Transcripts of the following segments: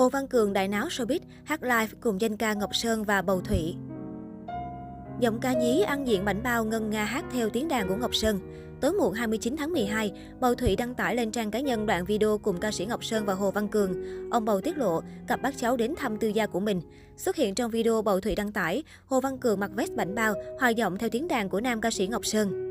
Hồ Văn Cường đại náo showbiz, hát live cùng danh ca Ngọc Sơn và Bầu Thủy. Giọng ca nhí ăn diện bảnh bao ngân nga hát theo tiếng đàn của Ngọc Sơn. Tối muộn 29 tháng 12, Bầu Thủy đăng tải lên trang cá nhân đoạn video cùng ca sĩ Ngọc Sơn và Hồ Văn Cường. Ông Bầu tiết lộ, cặp bác cháu đến thăm tư gia của mình. Xuất hiện trong video Bầu Thủy đăng tải, Hồ Văn Cường mặc vest bảnh bao, hòa giọng theo tiếng đàn của nam ca sĩ Ngọc Sơn.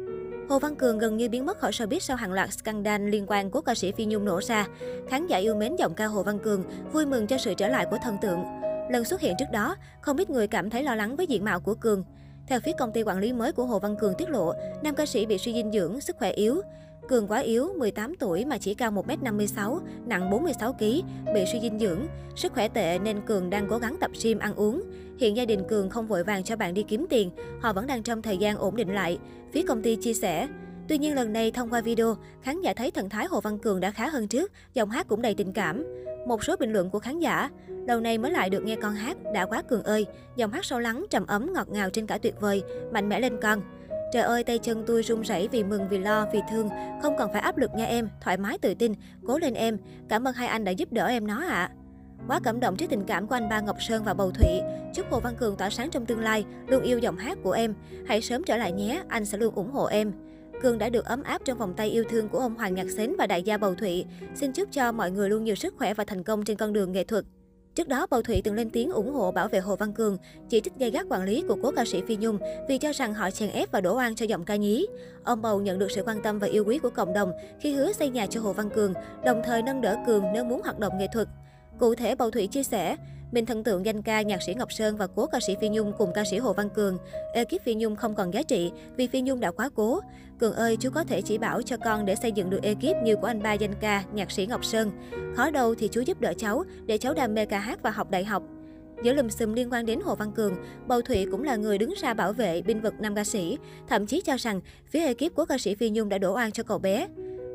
Hồ Văn Cường gần như biến mất khỏi showbiz sau hàng loạt scandal liên quan của ca sĩ Phi Nhung nổ ra. Khán giả yêu mến giọng ca Hồ Văn Cường, vui mừng cho sự trở lại của thần tượng. Lần xuất hiện trước đó, không ít người cảm thấy lo lắng với diện mạo của Cường. Theo phía công ty quản lý mới của Hồ Văn Cường tiết lộ, nam ca sĩ bị suy dinh dưỡng, sức khỏe yếu. Cường quá yếu, 18 tuổi mà chỉ cao 1m56, nặng 46kg, bị suy dinh dưỡng. Sức khỏe tệ nên Cường đang cố gắng tập gym ăn uống. Hiện gia đình Cường không vội vàng cho bạn đi kiếm tiền, họ vẫn đang trong thời gian ổn định lại. Phía công ty chia sẻ, Tuy nhiên lần này thông qua video, khán giả thấy thần thái Hồ Văn Cường đã khá hơn trước, giọng hát cũng đầy tình cảm. Một số bình luận của khán giả, đầu này mới lại được nghe con hát, đã quá Cường ơi, giọng hát sâu lắng, trầm ấm, ngọt ngào trên cả tuyệt vời, mạnh mẽ lên con. Trời ơi, tay chân tôi run rẩy vì mừng, vì lo, vì thương. Không cần phải áp lực nha em, thoải mái tự tin, cố lên em. Cảm ơn hai anh đã giúp đỡ em nó ạ. À. Quá cảm động trước tình cảm của anh ba Ngọc Sơn và Bầu Thụy. Chúc Hồ Văn Cường tỏa sáng trong tương lai, luôn yêu giọng hát của em. Hãy sớm trở lại nhé, anh sẽ luôn ủng hộ em. Cường đã được ấm áp trong vòng tay yêu thương của ông Hoàng Nhạc Xến và đại gia Bầu Thụy. Xin chúc cho mọi người luôn nhiều sức khỏe và thành công trên con đường nghệ thuật. Trước đó, Bầu Thụy từng lên tiếng ủng hộ bảo vệ Hồ Văn Cường, chỉ trích gây gắt quản lý của cố ca sĩ Phi Nhung vì cho rằng họ chèn ép và đổ oan cho giọng ca nhí. Ông Bầu nhận được sự quan tâm và yêu quý của cộng đồng khi hứa xây nhà cho Hồ Văn Cường, đồng thời nâng đỡ Cường nếu muốn hoạt động nghệ thuật. Cụ thể, Bầu Thụy chia sẻ, mình thần tượng danh ca nhạc sĩ Ngọc Sơn và cố ca sĩ Phi Nhung cùng ca sĩ Hồ Văn Cường. Ekip Phi Nhung không còn giá trị vì Phi Nhung đã quá cố. Cường ơi, chú có thể chỉ bảo cho con để xây dựng được ekip như của anh ba danh ca, nhạc sĩ Ngọc Sơn. Khó đâu thì chú giúp đỡ cháu để cháu đam mê ca hát và học đại học. Giữa lùm xùm liên quan đến Hồ Văn Cường, Bầu Thụy cũng là người đứng ra bảo vệ binh vực nam ca sĩ, thậm chí cho rằng phía ekip của ca sĩ Phi Nhung đã đổ oan cho cậu bé.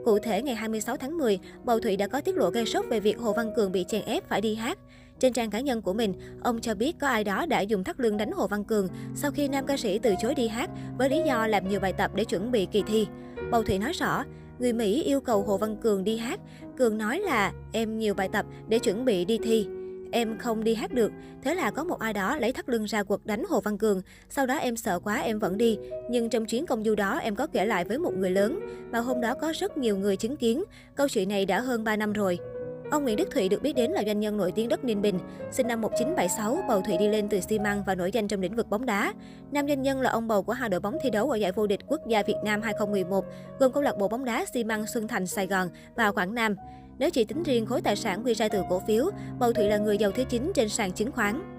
Cụ thể, ngày 26 tháng 10, Bầu Thụy đã có tiết lộ gây sốc về việc Hồ Văn Cường bị chèn ép phải đi hát. Trên trang cá nhân của mình, ông cho biết có ai đó đã dùng thắt lưng đánh Hồ Văn Cường sau khi nam ca sĩ từ chối đi hát với lý do làm nhiều bài tập để chuẩn bị kỳ thi. Bầu Thủy nói rõ, người Mỹ yêu cầu Hồ Văn Cường đi hát. Cường nói là em nhiều bài tập để chuẩn bị đi thi em không đi hát được. Thế là có một ai đó lấy thắt lưng ra quật đánh Hồ Văn Cường. Sau đó em sợ quá em vẫn đi. Nhưng trong chuyến công du đó em có kể lại với một người lớn. Mà hôm đó có rất nhiều người chứng kiến. Câu chuyện này đã hơn 3 năm rồi. Ông Nguyễn Đức Thụy được biết đến là doanh nhân nổi tiếng đất Ninh Bình. Sinh năm 1976, Bầu Thụy đi lên từ xi măng và nổi danh trong lĩnh vực bóng đá. Nam doanh nhân là ông bầu của hai đội bóng thi đấu ở giải vô địch quốc gia Việt Nam 2011, gồm câu lạc bộ bóng đá xi măng Xuân Thành Sài Gòn và Quảng Nam. Nếu chỉ tính riêng khối tài sản quy ra từ cổ phiếu, Bầu Thụy là người giàu thứ 9 trên sàn chứng khoán.